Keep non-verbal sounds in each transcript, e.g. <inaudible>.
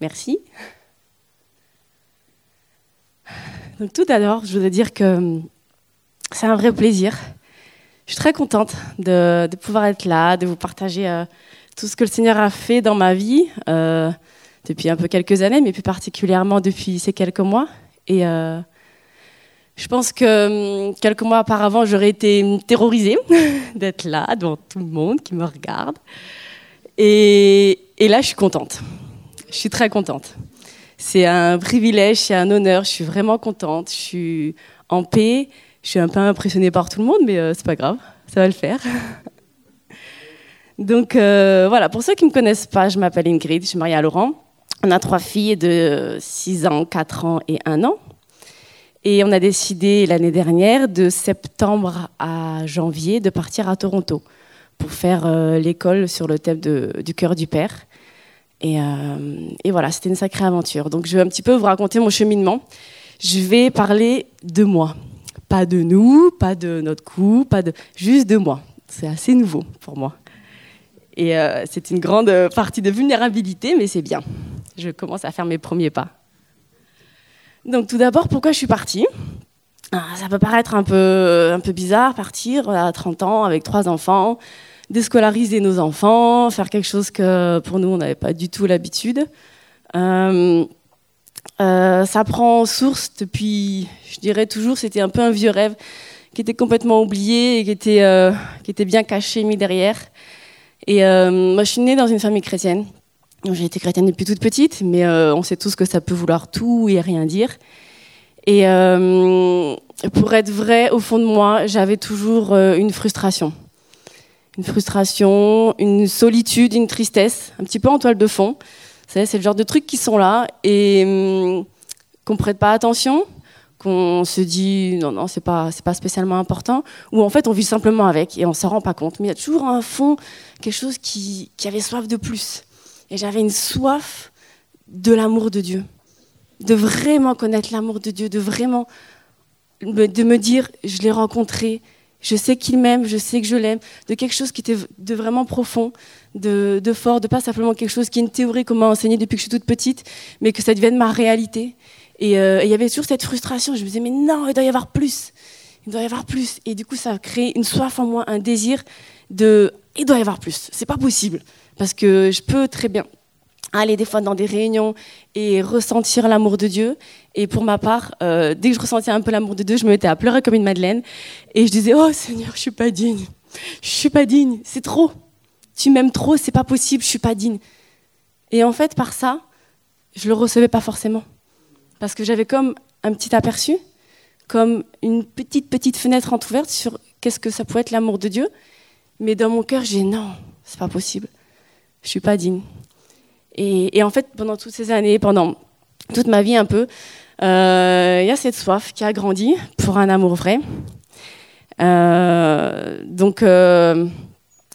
Merci. Donc tout d'abord, je voudrais dire que c'est un vrai plaisir. Je suis très contente de, pouvoir être là, de vous partager euh, tout ce que le Seigneur a fait dans ma vie euh, depuis un peu quelques années, mais plus particulièrement depuis ces quelques mois. Et euh, je pense que hum, quelques mois auparavant, j'aurais été terrorisée <laughs> d'être là devant tout le monde qui me regarde. Et là, je suis contente. Je suis très contente. C'est un privilège, c'est un honneur. Je suis vraiment contente. Je suis en paix. Je suis un peu impressionnée par tout le monde, mais euh, c'est pas grave, ça va le faire. <laughs> Donc euh, voilà, pour ceux qui ne me connaissent pas, je m'appelle Ingrid, je suis mariée à Laurent. On a trois filles de 6 ans, 4 ans et 1 an. Et on a décidé l'année dernière, de septembre à janvier, de partir à Toronto pour faire euh, l'école sur le thème du cœur du Père. Et, et voilà, c'était une sacrée aventure. Donc je vais un petit peu vous raconter mon cheminement. Je vais parler de moi. Pas de nous, pas de notre couple, pas de juste de moi. C'est assez nouveau pour moi. Et euh, c'est une grande partie de vulnérabilité, mais c'est bien. Je commence à faire mes premiers pas. Donc tout d'abord, pourquoi je suis partie? Ah, Ça peut paraître un peu, un peu bizarre, partir à 30 ans avec trois enfants, déscolariser nos enfants, faire quelque chose que pour nous, on n'avait pas du tout l'habitude. Euh, euh, ça prend source depuis, je dirais toujours, c'était un peu un vieux rêve qui était complètement oublié et qui était, euh, qui était bien caché, mis derrière. Et moi, je suis née dans une famille chrétienne. J'ai été chrétienne depuis toute petite, mais on sait tous que ça peut vouloir tout et rien dire. Et pour être vrai, au fond de moi, j'avais toujours une frustration. Une frustration, une solitude, une tristesse, un petit peu en toile de fond c'est le genre de trucs qui sont là et hum, qu'on prête pas attention, qu'on se dit non, non, c'est pas, pas spécialement important, ou en fait on vit simplement avec et on s'en rend pas compte. Mais il y a toujours un fond, quelque chose qui, qui avait soif de plus. Et j'avais une soif de l'amour de Dieu, de vraiment connaître l'amour de Dieu, de vraiment de me dire je l'ai rencontré, je sais qu'il m'aime, je sais que je l'aime, de quelque chose qui était de vraiment profond, de, fort, de pas simplement quelque chose qui est une théorie qu'on m'a enseigné depuis que je suis toute petite, mais que ça devienne ma réalité. Euh, et il y avait toujours cette frustration. Je me disais, mais non, il doit y avoir plus. Il doit y avoir plus. Et du coup, ça a créé une soif en moi, un désir de, il doit y avoir plus. C'est pas possible. Parce que je peux très bien aller des fois dans des réunions et ressentir l'amour de Dieu. Et pour ma part, euh, dès que je ressentais un peu l'amour de Dieu, je me mettais à pleurer comme une madeleine. Et je disais, oh Seigneur, je suis pas digne. Je suis pas digne. C'est trop. Tu m'aimes trop, c'est pas possible, je suis pas digne. Et en fait, par ça, je le recevais pas forcément. Parce que j'avais comme un petit aperçu, comme une petite, petite fenêtre entrouverte sur qu'est-ce que ça pouvait être l'amour de Dieu. Mais dans mon cœur, j'ai non, c'est pas possible. Je suis pas digne. Et, en fait, pendant toutes ces années, pendant toute ma vie un peu, euh, il y a cette soif qui a grandi pour un amour vrai. Euh, donc, euh,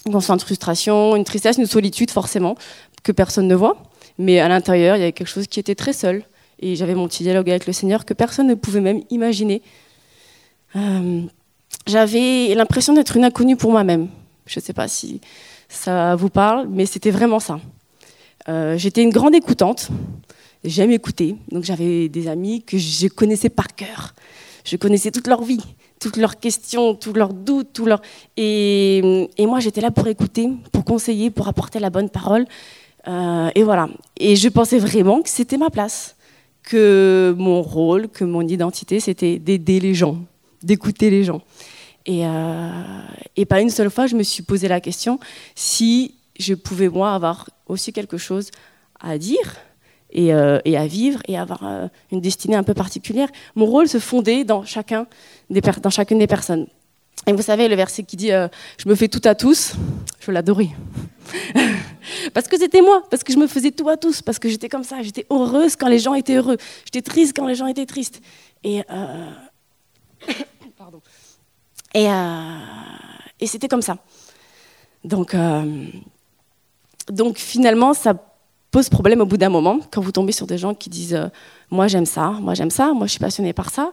on sent une frustration, une tristesse, une solitude forcément, que personne ne voit. Mais à l'intérieur, il y avait quelque chose qui était très seul. Et j'avais mon petit dialogue avec le Seigneur que personne ne pouvait même imaginer. j'avais l'impression d'être une inconnue pour moi-même. Je ne sais pas si ça vous parle, mais c'était vraiment ça. Euh, j'étais une grande écoutante. J'aime écouter. Donc j'avais des amis que je connaissais par cœur. Je connaissais toute leur vie, toutes leurs questions, tous leurs doutes, tous leurs... Et, et moi, j'étais là pour écouter, pour conseiller, pour apporter la bonne parole. Euh, et voilà. Et je pensais vraiment que c'était ma place, que mon rôle, que mon identité, c'était d'aider les gens, d'écouter les gens. Et, euh, et pas une seule fois, je me suis posé la question si je pouvais, moi, avoir aussi quelque chose à dire et, euh, à vivre et avoir euh, une destinée un peu particulière. Mon rôle se fondait dans, chacun des dans chacune des personnes. Et vous savez, le verset qui dit euh, Je me fais tout à tous, je l'adorais. <laughs> parce que c'était moi, parce que je me faisais tout à tous, parce que j'étais comme ça, j'étais heureuse quand les gens étaient heureux, j'étais triste quand les gens étaient tristes. Et, <coughs> et c'était comme ça. Donc, donc finalement, ça pose problème au bout d'un moment quand vous tombez sur des gens qui disent euh, moi j'aime ça, moi j'aime ça, moi je suis passionné par ça.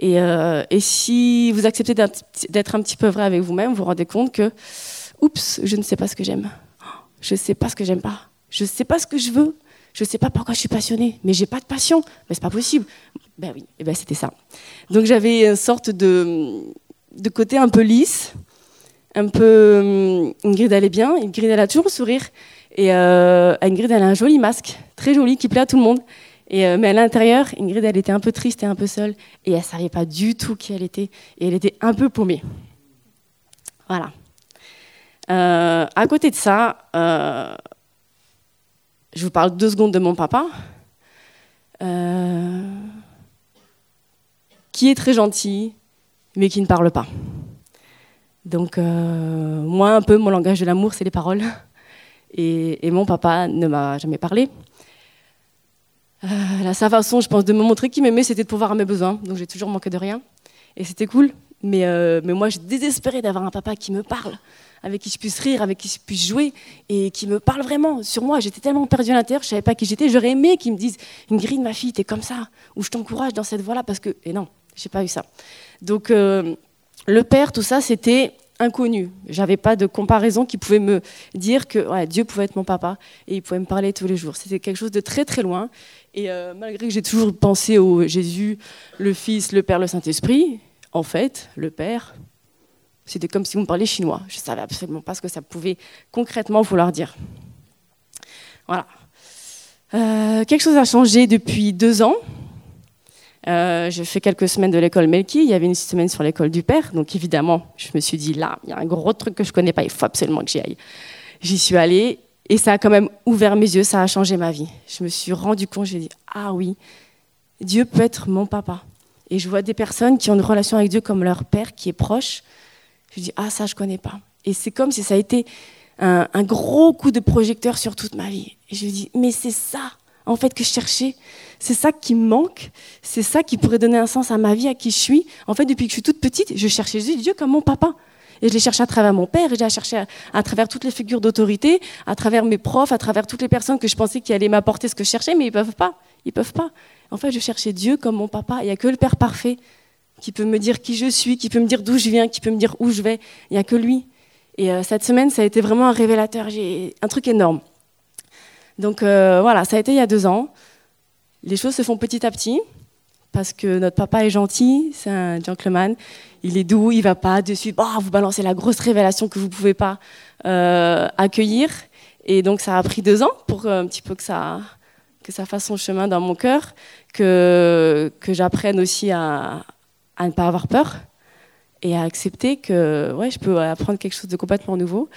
Et, euh, et si vous acceptez d'être un petit peu vrai avec vous-même, vous vous rendez compte que oups, je ne sais pas ce que j'aime, je ne sais pas ce que j'aime pas, je ne sais pas ce que je veux, Je ne sais pas pourquoi je suis passionnée, mais j'ai pas de passion. Mais c'est pas possible. Ben oui, eh ben c'était ça. Donc j'avais une sorte de côté un peu lisse, un peu. Ingrid allait bien, Ingrid elle a toujours le sourire. Et euh, Ingrid elle a un joli masque, très joli, qui plaît à tout le monde. Euh, mais à l'intérieur, Ingrid elle était un peu triste et un peu seule. Et elle savait pas du tout qui elle était. Et elle était un peu paumée. Voilà. Euh, à côté de ça, je vous parle deux secondes de mon papa, qui est très gentil, mais qui ne parle pas. Donc, moi, un peu, mon langage de l'amour, c'est les paroles. <laughs> Et, mon papa ne m'a jamais parlé. sa façon, je pense, de me montrer qu'il m'aimait, c'était de pouvoir à mes besoins. Donc, j'ai toujours manqué de rien. Et c'était cool. Mais, mais moi, je désespérais d'avoir un papa qui me parle avec qui je puisse rire, avec qui je puisse jouer et qui me parle vraiment sur moi. J'étais tellement perdue à l'intérieur, je savais pas qui j'étais. J'aurais aimé qu'ils me disent Ingrid, ma fille, t'es comme ça, ou je t'encourage dans cette voie-là parce que. Et non, j'ai pas eu ça. Donc euh, le père, tout ça, c'était inconnu. J'avais pas de comparaison qui pouvait me dire que Dieu pouvait être mon papa et il pouvait me parler tous les jours. C'était quelque chose de très très loin. Et euh, malgré que j'ai toujours pensé au Jésus, le Fils, le Père, le Saint-Esprit, en fait, le Père, c'était comme si vous me parliez chinois. Je savais absolument pas ce que ça pouvait concrètement vouloir dire. Voilà. Euh, quelque chose a changé depuis deux ans. Euh, j'ai fait quelques semaines de l'école Melki. Il y avait une semaine sur l'école du père. Donc évidemment, je me suis dit, là, il y a un gros truc que je connais pas. Il faut absolument que j'y aille. J'y suis allée et ça a quand même ouvert mes yeux. Ça a changé ma vie. Je me suis rendu compte, j'ai dit, ah oui, Dieu peut être mon papa. Et je vois des personnes qui ont une relation avec Dieu comme leur père qui est proche. Je dis, ah, ça, je connais pas. Et c'est comme si ça a été un, gros coup de projecteur sur toute ma vie. Et je dis, mais c'est ça, en fait, que je cherchais. C'est ça qui me manque. C'est ça qui pourrait donner un sens à ma vie, à qui je suis. En fait, depuis que je suis toute petite, je cherchais Dieu comme mon papa. Et je l'ai cherché à travers mon père, et je l'ai cherché à, travers toutes les figures d'autorité, à travers mes profs, à travers toutes les personnes que je pensais qui allaient m'apporter ce que je cherchais, mais ils peuvent pas. Ils peuvent pas. En fait, je cherchais Dieu comme mon papa. Il n'y a que le Père parfait qui peut me dire qui je suis, qui peut me dire d'où je viens, qui peut me dire où je vais. Il n'y a que lui. Et euh, cette semaine, ça a été vraiment un révélateur. J'ai un truc énorme. Donc euh, voilà, ça a été il y a deux ans. Les choses se font petit à petit parce que notre papa est gentil, c'est un gentleman. Il est doux, il va pas dessus. Bah, vous balancez la grosse révélation que vous pouvez pas euh, accueillir. Et donc ça a pris deux ans pour un petit peu que ça que ça fasse son chemin dans mon cœur, que que j'apprenne aussi à, à ne pas avoir peur et à accepter que ouais, je peux apprendre quelque chose de complètement nouveau.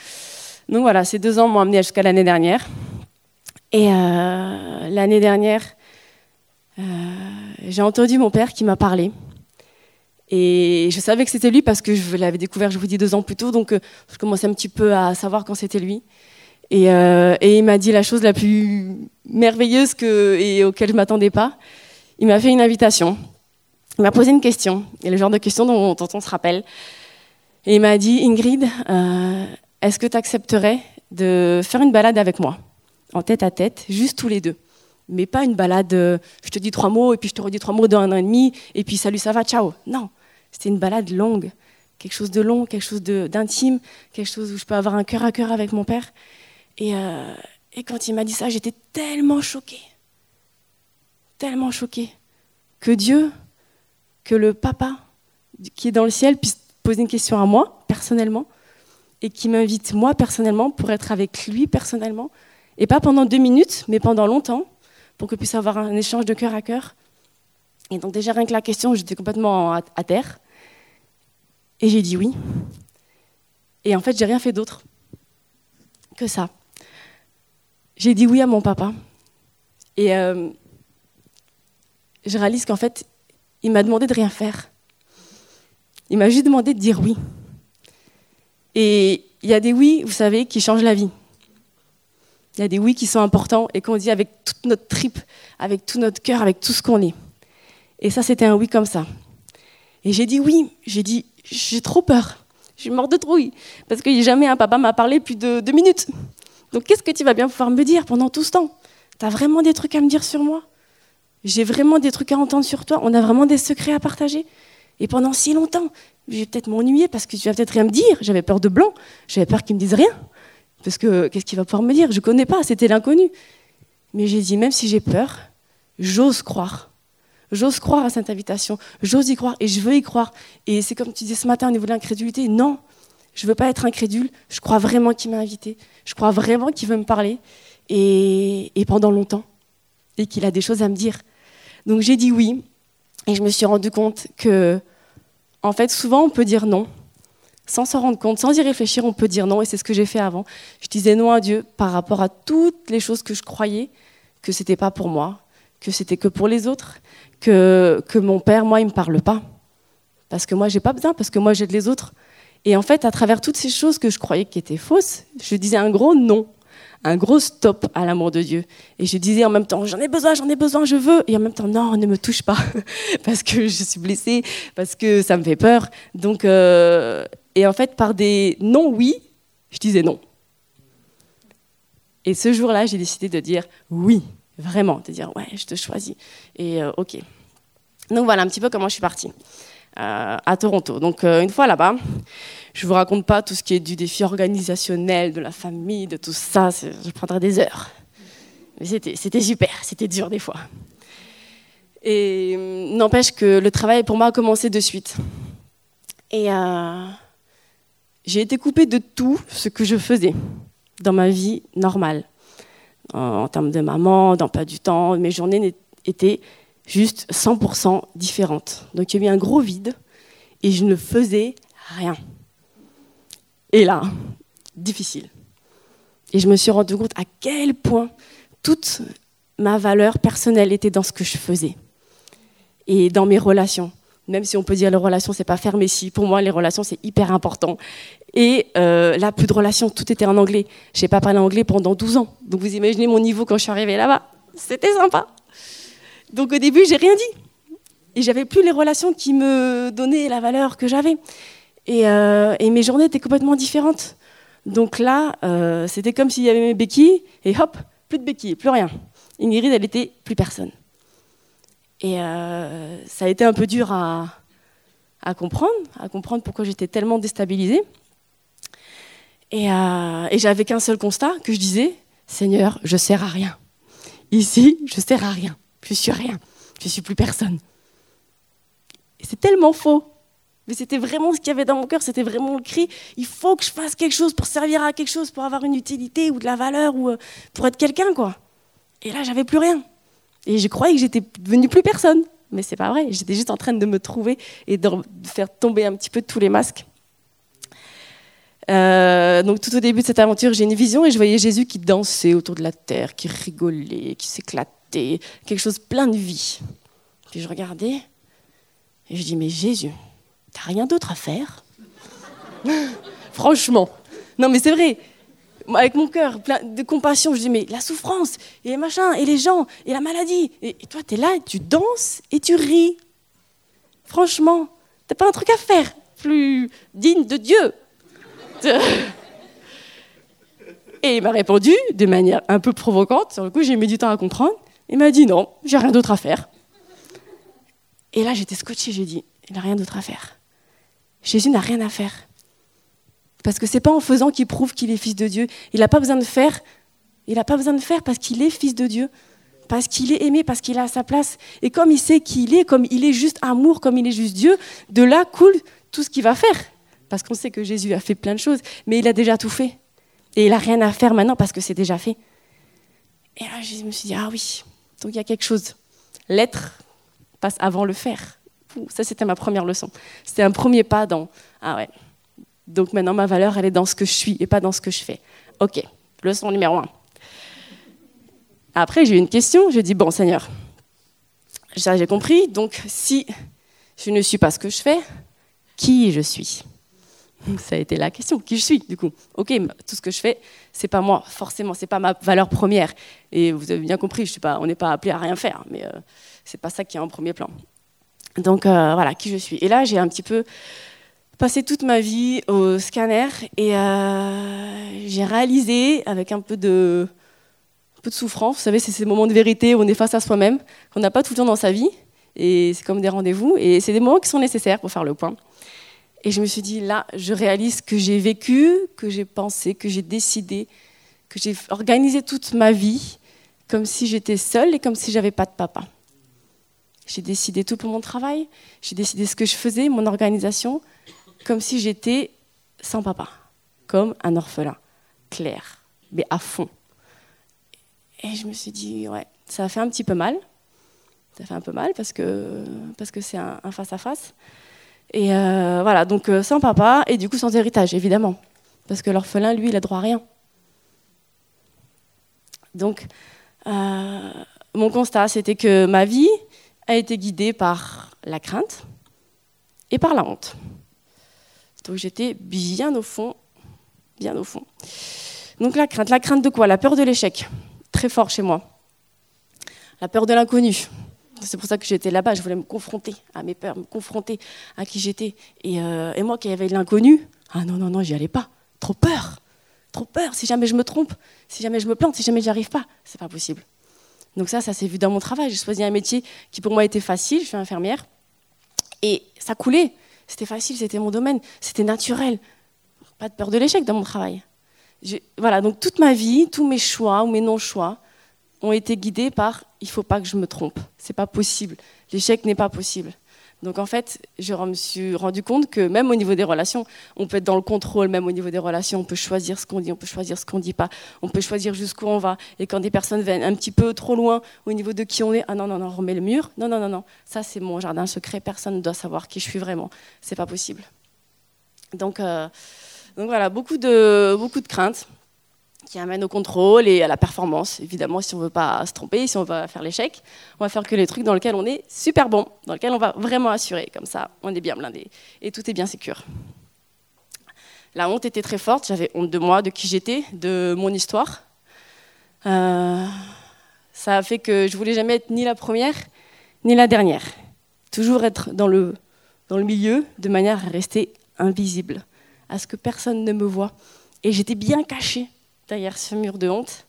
Donc voilà, ces deux ans m'ont amené jusqu'à l'année dernière. Et euh, l'année dernière, euh, j'ai entendu mon père qui m'a parlé. Et je savais que c'était lui parce que je l'avais découvert, je vous dis, deux ans plus tôt. Donc euh, je commençais un petit peu à savoir quand c'était lui. Et, il m'a dit la chose la plus merveilleuse et auquel je ne m'attendais pas. Il m'a fait une invitation. Il m'a posé une question, et le genre de question dont, on se rappelle. Et il m'a dit, Ingrid, est-ce que tu accepterais de faire une balade avec moi, en tête à tête, juste tous les deux Mais pas une balade, euh, je te dis trois mots, et puis je te redis trois mots dans un an et demi, et puis salut, ça va, ciao. Non, c'était une balade longue, quelque chose de long, quelque chose d'intime, quelque chose où je peux avoir un cœur à cœur avec mon père. Et, euh, et quand il m'a dit ça, j'étais tellement choquée, tellement choquée, que Dieu que le papa qui est dans le ciel puisse poser une question à moi, personnellement, et qui m'invite, moi, personnellement, pour être avec lui, personnellement, et pas pendant deux minutes, mais pendant longtemps, pour que puisse avoir un échange de cœur à cœur. Et donc déjà, rien que la question, j'étais complètement à, terre. Et j'ai dit oui. Et en fait, j'ai rien fait d'autre que ça. J'ai dit oui à mon papa. Et euh, je réalise qu'en fait, il m'a demandé de rien faire. Il m'a juste demandé de dire oui. Et il y a des oui, vous savez, qui changent la vie. Il y a des oui qui sont importants et qu'on dit avec toute notre tripe, avec tout notre cœur, avec tout ce qu'on est. Et ça, c'était un oui comme ça. Et j'ai dit oui. J'ai dit, j'ai trop peur. Je suis morte de trouille. Parce que jamais un papa m'a parlé plus de deux minutes. Donc qu'est-ce que tu vas bien pouvoir me dire pendant tout ce temps? Tu as vraiment des trucs à me dire sur moi? J'ai vraiment des trucs à entendre sur toi. On a vraiment des secrets à partager. Et pendant si longtemps, je vais peut-être m'ennuyer parce que tu vas peut-être rien me dire. J'avais peur de blanc. J'avais peur qu'il me dise rien. Parce que qu'est-ce qu'il va pouvoir me dire? Je ne connais pas. C'était l'inconnu. Mais j'ai dit, même si j'ai peur, j'ose croire. J'ose croire à cette invitation. J'ose y croire et je veux y croire. Et c'est comme tu disais ce matin au niveau de l'incrédulité. Non, je ne veux pas être incrédule. Je crois vraiment qu'il m'a invité. Je crois vraiment qu'il veut me parler. Et, et pendant longtemps. Et qu'il a des choses à me dire. Donc j'ai dit oui. Et je me suis rendu compte que, en fait, souvent on peut dire non sans s'en rendre compte, sans y réfléchir, on peut dire non, et c'est ce que j'ai fait avant. Je disais non à Dieu par rapport à toutes les choses que je croyais que c'était pas pour moi, que c'était que pour les autres, que, que mon père, moi, il me parle pas. Parce que moi, j'ai pas besoin, parce que moi, j'aide les autres. Et en fait, à travers toutes ces choses que je croyais qui étaient fausses, je disais un gros non, un gros stop à l'amour de Dieu. Et je disais en même temps, j'en ai besoin, j'en ai besoin, je veux. Et en même temps, non, ne me touche pas, <laughs> parce que je suis blessée, parce que ça me fait peur. Donc, euh, et en fait, par des non oui, je disais non. Et ce jour-là, j'ai décidé de dire oui, vraiment, de dire ouais, je te choisis. Et euh, ok. Donc voilà un petit peu comment je suis partie euh, à Toronto. Donc euh, une fois là-bas, je vous raconte pas tout ce qui est du défi organisationnel, de la famille, de tout ça. Je prendrais des heures. Mais c'était super, c'était dur des fois. Et n'empêche que le travail pour moi a commencé de suite. Et j'ai été coupée de tout ce que je faisais dans ma vie normale. En, termes de maman, pas du temps, mes journées étaient juste 100% différentes. Donc il y a eu un gros vide et je ne faisais rien. Et là, difficile. Et je me suis rendu compte à quel point toute ma valeur personnelle était dans ce que je faisais et dans mes relations même si on peut dire les relations, c'est pas fermé. Si pour moi, les relations, c'est hyper important. Et euh, là, plus de relations, tout était en anglais. Je n'ai pas parlé anglais pendant 12 ans. Donc vous imaginez mon niveau quand je suis arrivée là-bas. C'était sympa. Donc au début, j'ai rien dit. Et j'avais plus les relations qui me donnaient la valeur que j'avais. Et, euh, mes journées étaient complètement différentes. Donc là, euh, c'était comme s'il y avait mes béquilles, et hop, plus de béquilles, plus rien. Ingrid, elle était plus personne. Et ça a été un peu dur à, comprendre, à comprendre pourquoi j'étais tellement déstabilisée. Et, euh, et j'avais qu'un seul constat que je disais Seigneur, je sers à rien. Ici, je sers à rien. Je suis rien. Je suis plus personne. Et c'est tellement faux. Mais c'était vraiment ce qu'il y avait dans mon cœur, c'était vraiment le cri. Il faut que je fasse quelque chose pour servir à quelque chose, pour avoir une utilité ou de la valeur ou euh, pour être quelqu'un, quoi. Et là, j'avais plus rien. Et je croyais que j'étais devenue plus personne. Mais c'est pas vrai. J'étais juste en train de me trouver et de faire tomber un petit peu tous les masques. Euh, donc tout au début de cette aventure, j'ai une vision et je voyais Jésus qui dansait autour de la terre, qui rigolait, qui s'éclatait, quelque chose plein de vie. Puis je regardais et je dis mais Jésus, t'as rien d'autre à faire? <laughs> Franchement, non mais c'est vrai avec mon cœur plein de compassion, je dis mais la souffrance et les machins et les gens et la maladie. Et, toi, tu es là, tu danses et tu ris. Franchement, t'as pas un truc à faire plus digne de Dieu. <laughs> Et il m'a répondu de manière un peu provocante. Sur le coup, j'ai mis du temps à comprendre. Il m'a dit non, j'ai rien d'autre à faire. Et là, j'étais scotché. J'ai dit, il n'a rien d'autre à faire. Jésus n'a rien à faire. Parce que c'est pas en faisant qu'il prouve qu'il est fils de Dieu. Il n'a pas besoin de faire. Il n'a pas besoin de faire parce qu'il est fils de Dieu, parce qu'il est aimé, parce qu'il a sa place. Et comme il sait qu'il est, comme il est juste amour, comme il est juste Dieu, de là coule tout ce qu'il va faire. Parce qu'on sait que Jésus a fait plein de choses, mais il a déjà tout fait. Et il n'a rien à faire maintenant parce que c'est déjà fait. Et là, je me suis dit, ah oui, donc il y a quelque chose. L'être passe avant le faire. Ça, c'était ma première leçon. C'était un premier pas dans, ah ouais, donc maintenant, ma valeur, elle est dans ce que je suis et pas dans ce que je fais. Ok, leçon numéro un. Après, j'ai eu une question. J'ai dit, bon, Seigneur, j'ai compris. Donc, si je ne suis pas ce que je fais, qui je suis? Ça a été la question. Qui je suis, du coup? Ok, tout ce que je fais, c'est pas moi, forcément, c'est pas ma valeur première. Et vous avez bien compris, je suis pas, on n'est pas appelé à rien faire, mais euh, c'est pas ça qui est en premier plan. Donc euh, voilà, qui je suis. Et là, j'ai un petit peu passé toute ma vie au scanner et euh, j'ai réalisé avec un peu de, un peu de souffrance, vous savez, c'est ces moments de vérité où on est face à soi-même, qu'on n'a pas tout le temps dans sa vie, et c'est comme des rendez-vous, et c'est des moments qui sont nécessaires pour faire le point. Et je me suis dit, là, je réalise que j'ai vécu, que j'ai pensé, que j'ai décidé, que j'ai organisé toute ma vie, comme si j'étais seule et comme si j'avais pas de papa. J'ai décidé tout pour mon travail, j'ai décidé ce que je faisais, mon organisation, comme si j'étais sans papa, comme un orphelin, clair, mais à fond. Et je me suis dit, ouais, ça a fait un petit peu mal. Ça fait un peu mal parce que parce que c'est un, face à face. Et euh, voilà, donc euh, sans papa et du coup sans héritage, évidemment, parce que l'orphelin, lui, il a droit à rien. Donc, euh, mon constat, c'était que ma vie a été guidée par la crainte et par la honte. Donc j'étais bien au fond, bien au fond. Donc la crainte, la crainte de quoi? La peur de l'échec, très fort chez moi. La peur de l'inconnu. C'est pour ça que j'étais là-bas, je voulais me confronter à mes peurs, me confronter à qui j'étais. Et, euh, et, moi qui avais l'inconnu, ah non, non, non, j'y allais pas. Trop peur, trop peur. Si jamais je me trompe, si jamais je me plante, si jamais j'y arrive pas, c'est pas possible. Donc ça, ça s'est vu dans mon travail. J'ai choisi un métier qui pour moi était facile, je suis infirmière. Et ça coulait. C'était facile, c'était mon domaine, c'était naturel. Pas de peur de l'échec dans mon travail. Voilà, donc toute ma vie, tous mes choix ou mes non-choix ont été guidés par il faut pas que je me trompe, c'est pas possible, l'échec n'est pas possible. Donc en fait, je me suis rendu compte que même au niveau des relations, on peut être dans le contrôle, même au niveau des relations, on peut choisir ce qu'on dit, on peut choisir ce qu'on dit pas, on peut choisir jusqu'où on va. Et quand des personnes viennent un petit peu trop loin au niveau de qui on est, ah non, non, non, on remet le mur, non, non, non, non, ça c'est mon jardin secret, personne ne doit savoir qui je suis vraiment, c'est pas possible. Donc, euh, donc voilà, beaucoup de, beaucoup de craintes qui amène au contrôle et à la performance. Évidemment, si on ne veut pas se tromper, si on va faire l'échec, on va faire que les trucs dans lesquels on est super bon, dans lesquels on va vraiment assurer. Comme ça, on est bien blindé et tout est bien sécure. La honte était très forte. J'avais honte de moi, de qui j'étais, de mon histoire. Euh, ça a fait que je voulais jamais être ni la première ni la dernière. Toujours être dans le, dans le milieu de manière à rester invisible, à ce que personne ne me voit. Et j'étais bien cachée derrière ce mur de honte.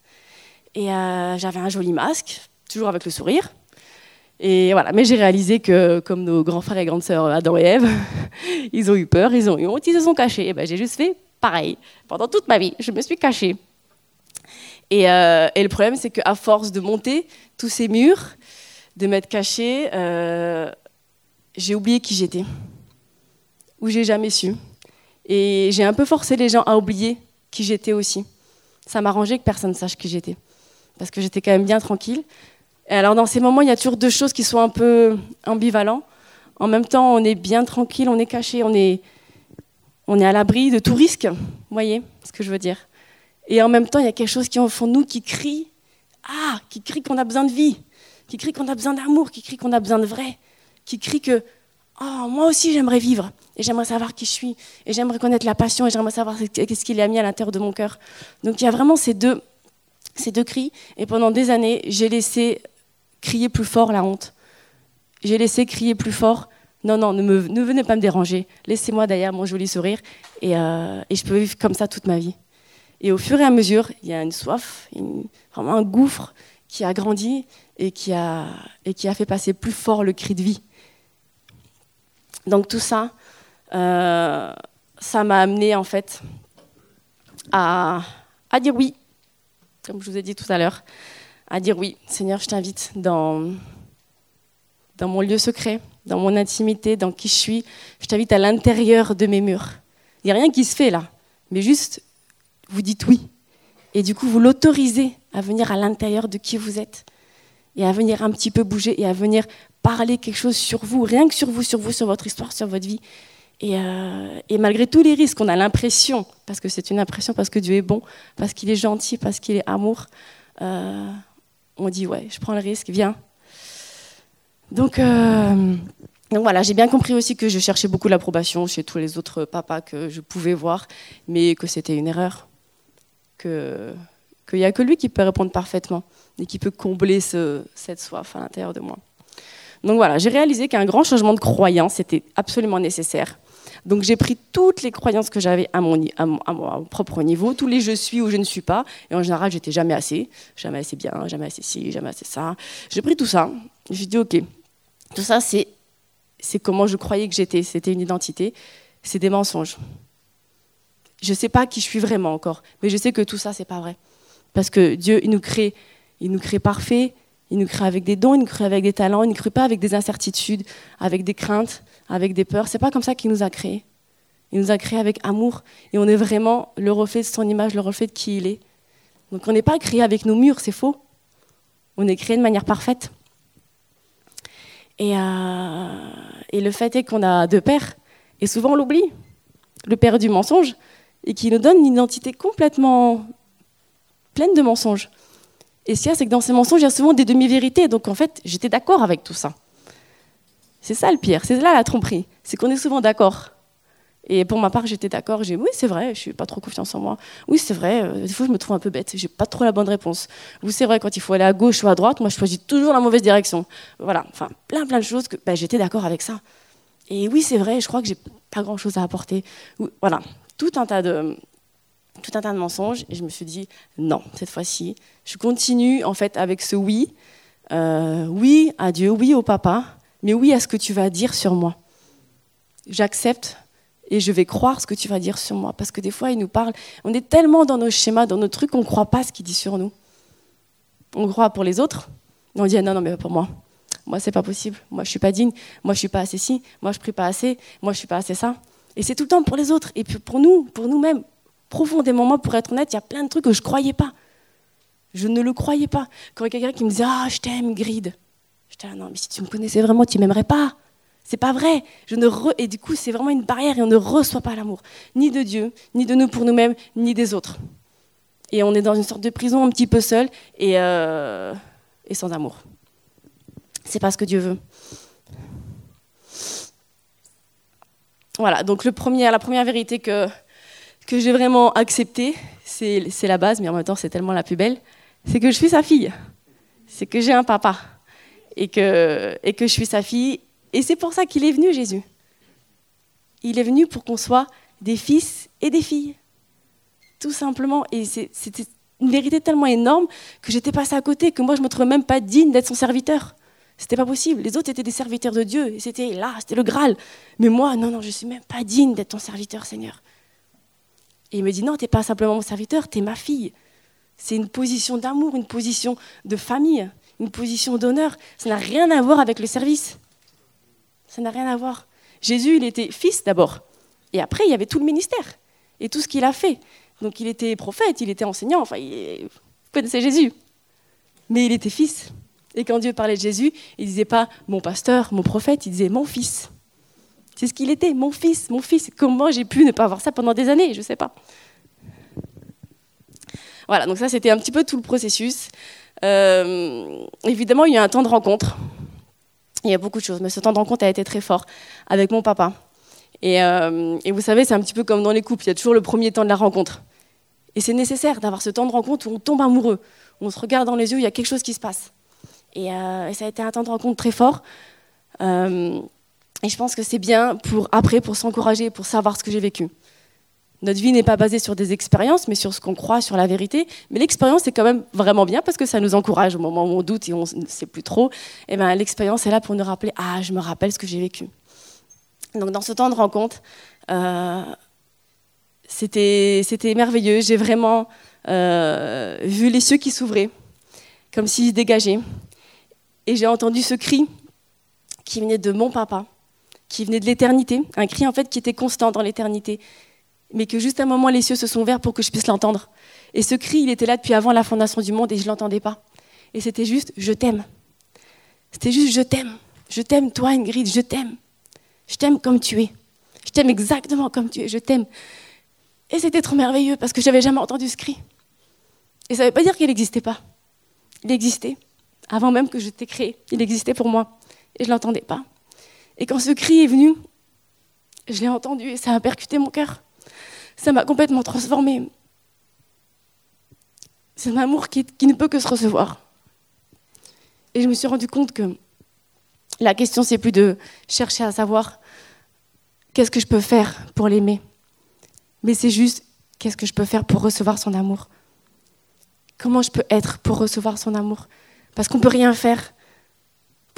Et euh, j'avais un joli masque, toujours avec le sourire. Et voilà, mais j'ai réalisé que, comme nos grands frères et grandes sœurs Adam et Ève, <laughs> ils ont eu peur, ils ont eu honte, ils se sont cachés. Ben, j'ai juste fait pareil. Pendant toute ma vie, je me suis cachée. Et, euh, le problème, c'est qu'à force de monter tous ces murs, de m'être cachée, euh, j'ai oublié qui j'étais. Ou j'ai jamais su. Et j'ai un peu forcé les gens à oublier qui j'étais aussi ça m'arrangeait que personne ne sache qui j'étais. Parce que j'étais quand même bien tranquille. Et alors, dans ces moments, il y a toujours deux choses qui sont un peu ambivalentes. En même temps, on est bien tranquille, on est caché, on est, on est à l'abri de tout risque. Vous voyez ce que je veux dire Et en même temps, il y a quelque chose qui est au fond de nous qui crie Ah Qui crie qu'on a besoin de vie, qui crie qu'on a besoin d'amour, qui crie qu'on a besoin de vrai, qui crie que Oh, moi aussi j'aimerais vivre et j'aimerais savoir qui je suis et j'aimerais connaître la passion et j'aimerais savoir qu'est-ce qu'il a mis à l'intérieur de mon cœur. Donc il y a vraiment ces deux, ces deux cris et pendant des années j'ai laissé crier plus fort la honte. J'ai laissé crier plus fort non, non, ne, me, ne venez pas me déranger, laissez-moi derrière mon joli sourire et, euh, et, je peux vivre comme ça toute ma vie. Et au fur et à mesure, il y a une soif, vraiment un gouffre qui a grandi et qui a, et qui a fait passer plus fort le cri de vie. Donc tout ça, euh, ça m'a amené en fait à, dire oui, comme je vous ai dit tout à l'heure, à dire oui, Seigneur, je t'invite dans, dans mon lieu secret, dans mon intimité, dans qui je suis, je t'invite à l'intérieur de mes murs. Il n'y a rien qui se fait là, mais juste vous dites oui. Et du coup, vous l'autorisez à venir à l'intérieur de qui vous êtes et à venir un petit peu bouger et à venir parler quelque chose sur vous, rien que sur vous, sur vous, sur votre histoire, sur votre vie. Et, euh, malgré tous les risques, on a l'impression, parce que c'est une impression, parce que Dieu est bon, parce qu'il est gentil, parce qu'il est amour, euh, on dit ouais, je prends le risque, viens. Donc, euh, donc voilà, j'ai bien compris aussi que je cherchais beaucoup l'approbation chez tous les autres papas que je pouvais voir, mais que c'était une erreur, qu'il n'y a que lui qui peut répondre parfaitement et qui peut combler ce, cette soif à l'intérieur de moi. Donc voilà, j'ai réalisé qu'un grand changement de croyance était absolument nécessaire. Donc j'ai pris toutes les croyances que j'avais à mon, propre niveau, tous les je suis ou je ne suis pas, et en général j'étais jamais assez, jamais assez bien, jamais assez ci, jamais assez ça. J'ai pris tout ça, j'ai dit ok, tout ça c'est comment je croyais que j'étais, c'était une identité, c'est des mensonges. Je ne sais pas qui je suis vraiment encore, mais je sais que tout ça c'est pas vrai, parce que Dieu nous crée Il nous crée parfaits, il nous crée avec des dons, il nous crée avec des talents, il ne nous crée pas avec des incertitudes, avec des craintes, avec des peurs. C'est pas comme ça qu'il nous a créés. Il nous a créés avec amour et on est vraiment le reflet de son image, le reflet de qui il est. Donc on n'est pas créé avec nos murs, c'est faux. On est créé de manière parfaite. Et, euh, et le fait est qu'on a deux pères, et souvent on l'oublie. Le père du mensonge, et qui nous donne une identité complètement pleine de mensonges. Et ce qu'il y a, c'est que dans ces mensonges, il y a souvent des demi-vérités. Donc en fait, j'étais d'accord avec tout ça. C'est ça le pire, c'est là la tromperie. C'est qu'on est souvent d'accord. Et pour ma part, j'étais d'accord. J'ai oui, c'est vrai, je suis pas trop confiance en moi. Oui, c'est vrai, euh, des fois je me trouve un peu bête. J'ai pas trop la bonne réponse. Oui, c'est vrai, quand il faut aller à gauche ou à droite, moi je choisis toujours la mauvaise direction. Voilà, enfin, plein plein de choses que ben, j'étais d'accord avec ça. Et oui, c'est vrai, je crois que j'ai pas grand chose à apporter. Voilà, tout un tas de tout un tas de mensonges et je me suis dit non cette fois-ci je continue en fait avec ce oui. Euh, oui à Dieu oui au papa mais oui à ce que tu vas dire sur moi. J'accepte et je vais croire ce que tu vas dire sur moi parce que des fois il nous parle. On est tellement dans nos schémas dans nos trucs qu'on ne croit pas ce qu'il dit sur nous. On croit pour les autres on dit ah non non mais pour moi. Moi c'est pas possible. Moi je suis pas digne. Moi je suis pas assez ci. Moi je prie pas assez. Moi je suis pas assez ça. Et c'est tout le temps pour les autres. Et puis pour nous, pour nous-mêmes, profondément, moi, pour être honnête, il y a plein de trucs que je ne croyais pas. Je ne le croyais pas. Quand il y a quelqu'un qui me disait Ah, je t'aime, Grid. Je disais ah, Non, mais si tu me connaissais vraiment, tu m'aimerais pas. C'est pas vrai. Et du coup, c'est vraiment une barrière et on ne reçoit pas l'amour. Ni de Dieu, ni de nous pour nous-mêmes, ni des autres. Et on est dans une sorte de prison un petit peu seul et, euh... et sans amour. C'est pas ce que Dieu veut. Voilà, donc le premier, la première vérité que, que j'ai vraiment acceptée, c'est la base, mais en même temps c'est tellement la plus belle, c'est que je suis sa fille. C'est que j'ai un papa et que, je suis sa fille. Et c'est pour ça qu'il est venu, Jésus. Il est venu pour qu'on soit des fils et des filles. Tout simplement. Et c'était une vérité tellement énorme que j'étais passée à côté, que moi je ne me trouvais même pas digne d'être son serviteur. C'était pas possible. Les autres étaient des serviteurs de Dieu c'était là, c'était le Graal. Mais moi, non, non, je suis même pas digne d'être ton serviteur, Seigneur. Et il me dit non, tu n'es pas simplement mon serviteur, tu es ma fille. C'est une position d'amour, une position de famille, une position d'honneur. Ça n'a rien à voir avec le service. Ça n'a rien à voir. Jésus, il était fils d'abord. Et après, il y avait tout le ministère et tout ce qu'il a fait. Donc il était prophète, il était enseignant, enfin, vous connaissez Jésus. Mais il était fils. Et quand Dieu parlait de Jésus, il disait pas mon pasteur, mon prophète, il disait mon fils. C'est ce qu'il était, mon fils, mon fils. Comment j'ai pu ne pas avoir ça pendant des années Je ne sais pas. Voilà, donc ça c'était un petit peu tout le processus. Euh, évidemment, il y a un temps de rencontre. Il y a beaucoup de choses, mais ce temps de rencontre a été très fort avec mon papa. Et, euh, et vous savez, c'est un petit peu comme dans les couples, il y a toujours le premier temps de la rencontre. Et c'est nécessaire d'avoir ce temps de rencontre où on tombe amoureux, où on se regarde dans les yeux, il y a quelque chose qui se passe. Euh, et, ça a été un temps de rencontre très fort. Euh, et je pense que c'est bien pour après, pour s'encourager, pour savoir ce que j'ai vécu. Notre vie n'est pas basée sur des expériences, mais sur ce qu'on croit, sur la vérité. Mais l'expérience est quand même vraiment bien parce que ça nous encourage au moment où on doute et on ne sait plus trop. Et ben l'expérience est là pour nous rappeler ah je me rappelle ce que j'ai vécu. Donc dans ce temps de rencontre, euh, c'était merveilleux. J'ai vraiment vu les cieux qui s'ouvraient, comme s'ils se dégageaient. Et j'ai entendu ce cri qui venait de mon papa, qui venait de l'éternité, un cri en fait qui était constant dans l'éternité, mais que juste à un moment les cieux se sont ouverts pour que je puisse l'entendre. Et ce cri, il était là depuis avant la fondation du monde et je ne l'entendais pas. Et c'était juste je t'aime. C'était juste je t'aime. Je t'aime toi Ingrid, je t'aime. Je t'aime comme tu es. Je t'aime exactement comme tu es, je t'aime. Et c'était trop merveilleux parce que j'avais jamais entendu ce cri. Et ça ne veut pas dire qu'il n'existait pas. Il existait avant même que je t'ai créé. Il existait pour moi et je ne l'entendais pas. Et quand ce cri est venu, je l'ai entendu et ça a percuté mon cœur. Ça m'a complètement transformée. C'est un amour qui, ne peut que se recevoir. Et je me suis rendu compte que la question, c'est plus de chercher à savoir qu'est-ce que je peux faire pour l'aimer, mais c'est juste qu'est-ce que je peux faire pour recevoir son amour. Comment je peux être pour recevoir son amour? Parce qu'on ne peut rien faire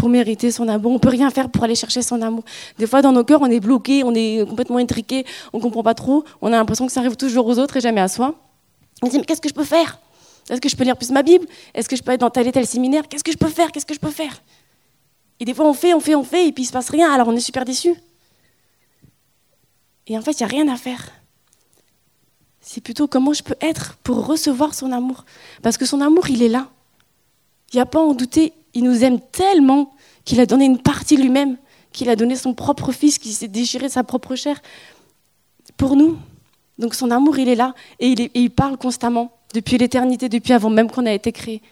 pour mériter son amour. On peut rien faire pour aller chercher son amour. Des fois, dans nos cœurs, on est bloqué, on est complètement intriqué, on comprend pas trop. On a l'impression que ça arrive toujours aux autres et jamais à soi. On se dit, mais qu'est-ce que je peux faire? Est-ce que je peux lire plus ma Bible? Est-ce que je peux être dans tel et tel séminaire? Qu'est-ce que je peux faire? Qu'est-ce que je peux faire? Et des fois, on fait, on fait, on fait, et puis il se passe rien, alors on est super déçu. Et en fait, il n'y a rien à faire. C'est plutôt comment je peux être pour recevoir son amour. Parce que son amour, il est là. Il n'y a pas à en douter. Il nous aime tellement qu'il a donné une partie de lui-même, qu'il a donné son propre fils, qui s'est déchiré sa propre chair pour nous. Donc son amour, il est là et il, il parle constamment, depuis l'éternité, depuis avant même qu'on a été créé.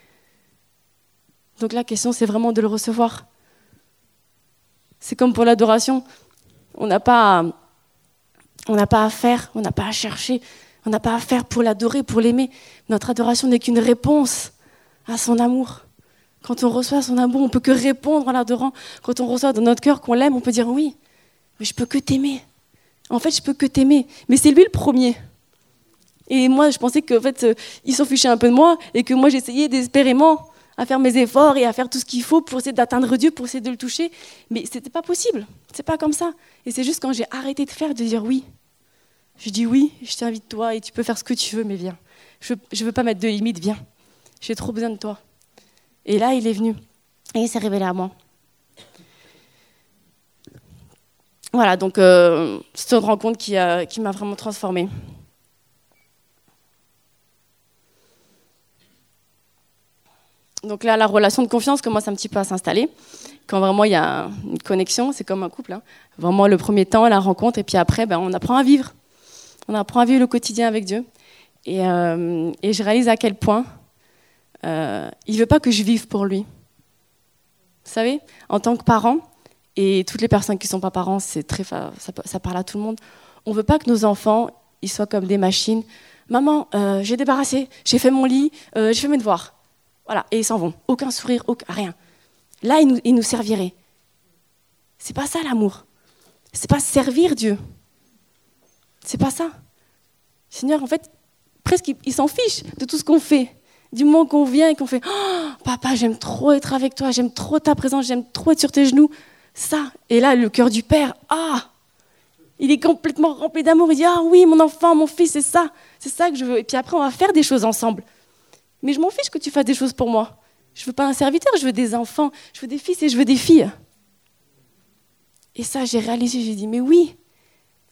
Donc la question, c'est vraiment de le recevoir. C'est comme pour l'adoration. On n'a pas, on n'a pas à faire, on n'a pas à chercher, on n'a pas à faire pour l'adorer, pour l'aimer. Notre adoration n'est qu'une réponse à son amour. Quand on reçoit son amour, on peut que répondre en l'adorant. Quand on reçoit dans notre cœur qu'on l'aime, on peut dire oui, mais je peux que t'aimer. En fait, je peux que t'aimer. Mais c'est lui le premier. Et moi, je pensais qu'en fait, euh, il s'en fichait un peu de moi et que moi, j'essayais désespérément à faire mes efforts et à faire tout ce qu'il faut pour essayer d'atteindre Dieu, pour essayer de le toucher. Mais ce n'était pas possible. C'est pas comme ça. Et c'est juste quand j'ai arrêté de faire, de dire oui. Je dis oui, je t'invite toi et tu peux faire ce que tu veux, mais viens. Je ne veux pas mettre de limite, viens. J'ai trop besoin de toi. Et là, il est venu et il s'est révélé à moi. Voilà, donc euh, c'est une rencontre qui, qui m'a vraiment transformée. Donc là, la relation de confiance commence un petit peu à s'installer. Quand vraiment il y a une connexion, c'est comme un couple. Hein. Vraiment le premier temps, la rencontre, et puis après, ben, on apprend à vivre. On apprend à vivre le quotidien avec Dieu. Et, euh, et je réalise à quel point euh, il ne veut pas que je vive pour lui. Vous savez, en tant que parent, et toutes les personnes qui ne sont pas parents, c'est très, ça, ça, parle à tout le monde, on ne veut pas que nos enfants ils soient comme des machines. Maman, euh, j'ai débarrassé, j'ai fait mon lit, j'ai fait mes devoirs. Voilà, et ils s'en vont. Aucun sourire, aucun, rien. Là, ils nous, ils nous serviraient. C'est pas ça l'amour. C'est pas servir Dieu. C'est pas ça. Seigneur, en fait, presque, il s'en fiche de tout ce qu'on fait. Du moment qu'on vient et qu'on fait oh, Papa, j'aime trop être avec toi, j'aime trop ta présence, j'aime trop être sur tes genoux. Ça. Et là, le cœur du Père, ah Il est complètement rempli d'amour. Il dit Ah oui, mon enfant, mon fils, c'est ça. C'est ça que je veux. Et puis après, on va faire des choses ensemble. Mais je m'en fiche que tu fasses des choses pour moi. Je veux pas un serviteur, je veux des enfants, je veux des fils et je veux des filles. Et ça, j'ai réalisé, j'ai dit, mais oui,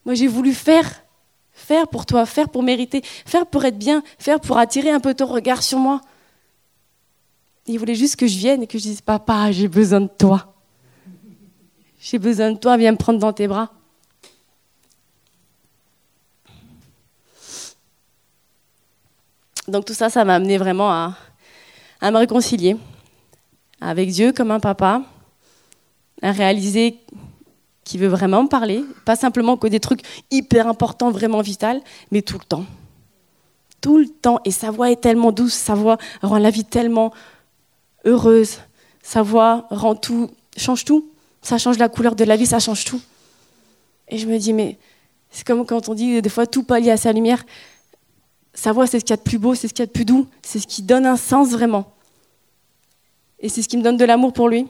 moi j'ai voulu faire, faire pour toi, faire pour mériter, faire pour être bien, faire pour attirer un peu ton regard sur moi. Il voulait juste que je vienne et que je dise, papa, j'ai besoin de toi. J'ai besoin de toi, viens me prendre dans tes bras. Donc tout ça, ça m'a amené vraiment à, me réconcilier avec Dieu comme un papa, à réaliser qu'il veut vraiment me parler, pas simplement que des trucs hyper importants, vraiment vitaux, mais tout le temps. Tout le temps. Et sa voix est tellement douce, sa voix rend la vie tellement heureuse, sa voix rend tout, change tout. Ça change la couleur de la vie, ça change tout. Et je me dis, mais c'est comme quand on dit des fois tout pallier à sa lumière. Sa voix, c'est ce qu'il y a de plus beau, c'est ce qu'il y a de plus doux, c'est ce qui donne un sens vraiment. Et c'est ce qui me donne de l'amour pour lui.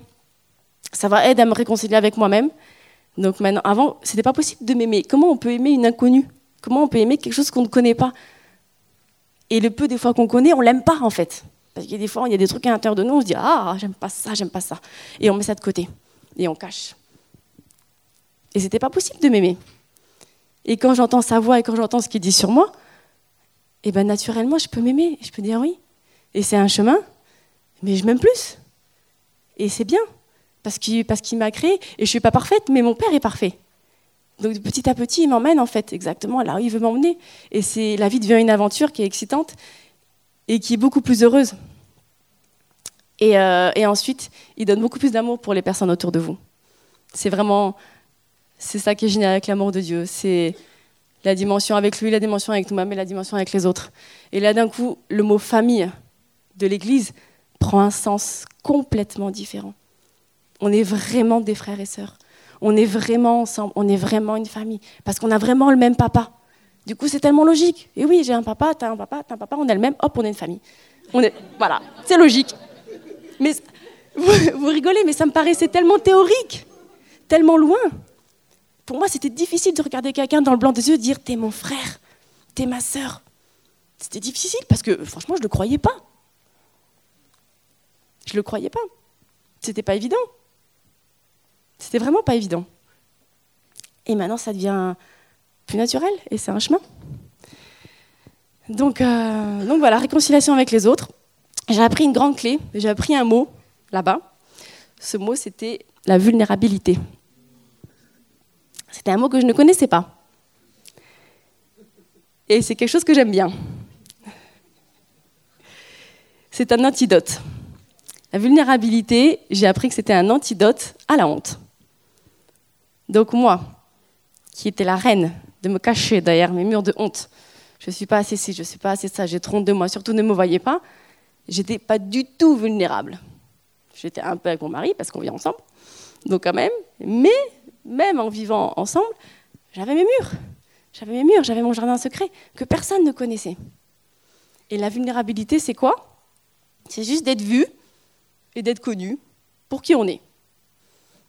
Ça va aider à me réconcilier avec moi-même. Donc maintenant, avant, c'était pas possible de m'aimer. Comment on peut aimer une inconnue? Comment on peut aimer quelque chose qu'on ne connaît pas? Et le peu des fois qu'on connaît, on l'aime pas en fait. Parce qu'il y a des fois, il y a des trucs à l'intérieur de nous, on se dit ah, j'aime pas ça, j'aime pas ça, et on met ça de côté et on cache. Et c'était pas possible de m'aimer. Et quand j'entends sa voix et quand j'entends ce qu'il dit sur moi, et eh bien naturellement, je peux m'aimer, je peux dire oui. Et c'est un chemin, mais je m'aime plus. Et c'est bien, parce qu'il m'a créé, et je ne suis pas parfaite, mais mon Père est parfait. Donc petit à petit, il m'emmène en fait, exactement là il veut m'emmener. Et la vie devient une aventure qui est excitante et qui est beaucoup plus heureuse. Et, euh, et ensuite, il donne beaucoup plus d'amour pour les personnes autour de vous. C'est vraiment, c'est ça qui est génial avec l'amour de Dieu. C'est la dimension avec lui, la dimension avec nous-mêmes et la dimension avec les autres. Et là, d'un coup, le mot famille de l'Église prend un sens complètement différent. On est vraiment des frères et sœurs. On est vraiment ensemble. On est vraiment une famille. Parce qu'on a vraiment le même papa. Du coup, c'est tellement logique. Et oui, j'ai un papa, t'as un papa, t'as un papa, on est le même, hop, on est une famille. On est, voilà, c'est logique. Mais <laughs> vous, rigolez, mais ça me paraissait tellement théorique, tellement loin pour moi, c'était difficile de regarder quelqu'un dans le blanc des yeux et dire T'es mon frère, t'es ma sœur. C'était difficile parce que franchement, je ne le croyais pas. Je ne le croyais pas. C'était pas évident. C'était vraiment pas évident. Et maintenant, ça devient plus naturel et c'est un chemin. Donc, euh, donc voilà, réconciliation avec les autres. J'ai appris une grande clé, j'ai appris un mot là-bas. Ce mot, c'était la vulnérabilité. C'était un mot que je ne connaissais pas. Et c'est quelque chose que j'aime bien. C'est un antidote. La vulnérabilité, j'ai appris que c'était un antidote à la honte. Donc moi, qui étais la reine de me cacher derrière mes murs de honte, je ne suis pas assez ci, je ne suis pas assez ça, j'ai trop honte de moi, surtout ne me voyez pas, j'étais pas du tout vulnérable. J'étais un peu avec mon mari parce qu'on vit ensemble, donc quand même, mais même en vivant ensemble, j'avais mes murs. J'avais mes murs, j'avais mon jardin secret que personne ne connaissait. Et la vulnérabilité, c'est quoi? C'est juste d'être vu et d'être connu pour qui on est.